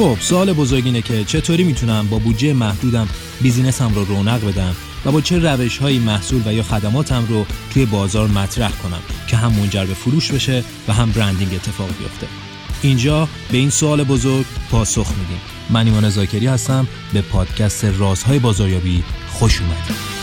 خب سوال بزرگ اینه که چطوری می‌تونم با بودجه محدودم بیزینسم رو رونق بدم و با چه روش های محصول و یا خدماتم رو توی بازار مطرح کنم که هم منجر به فروش بشه و هم برندینگ اتفاق بیفته؟ اینجا به این سوال بزرگ پاسخ میدیم. من ایمان زاکری هستم. به پادکست رازهای بازاریابی خوش اومدید.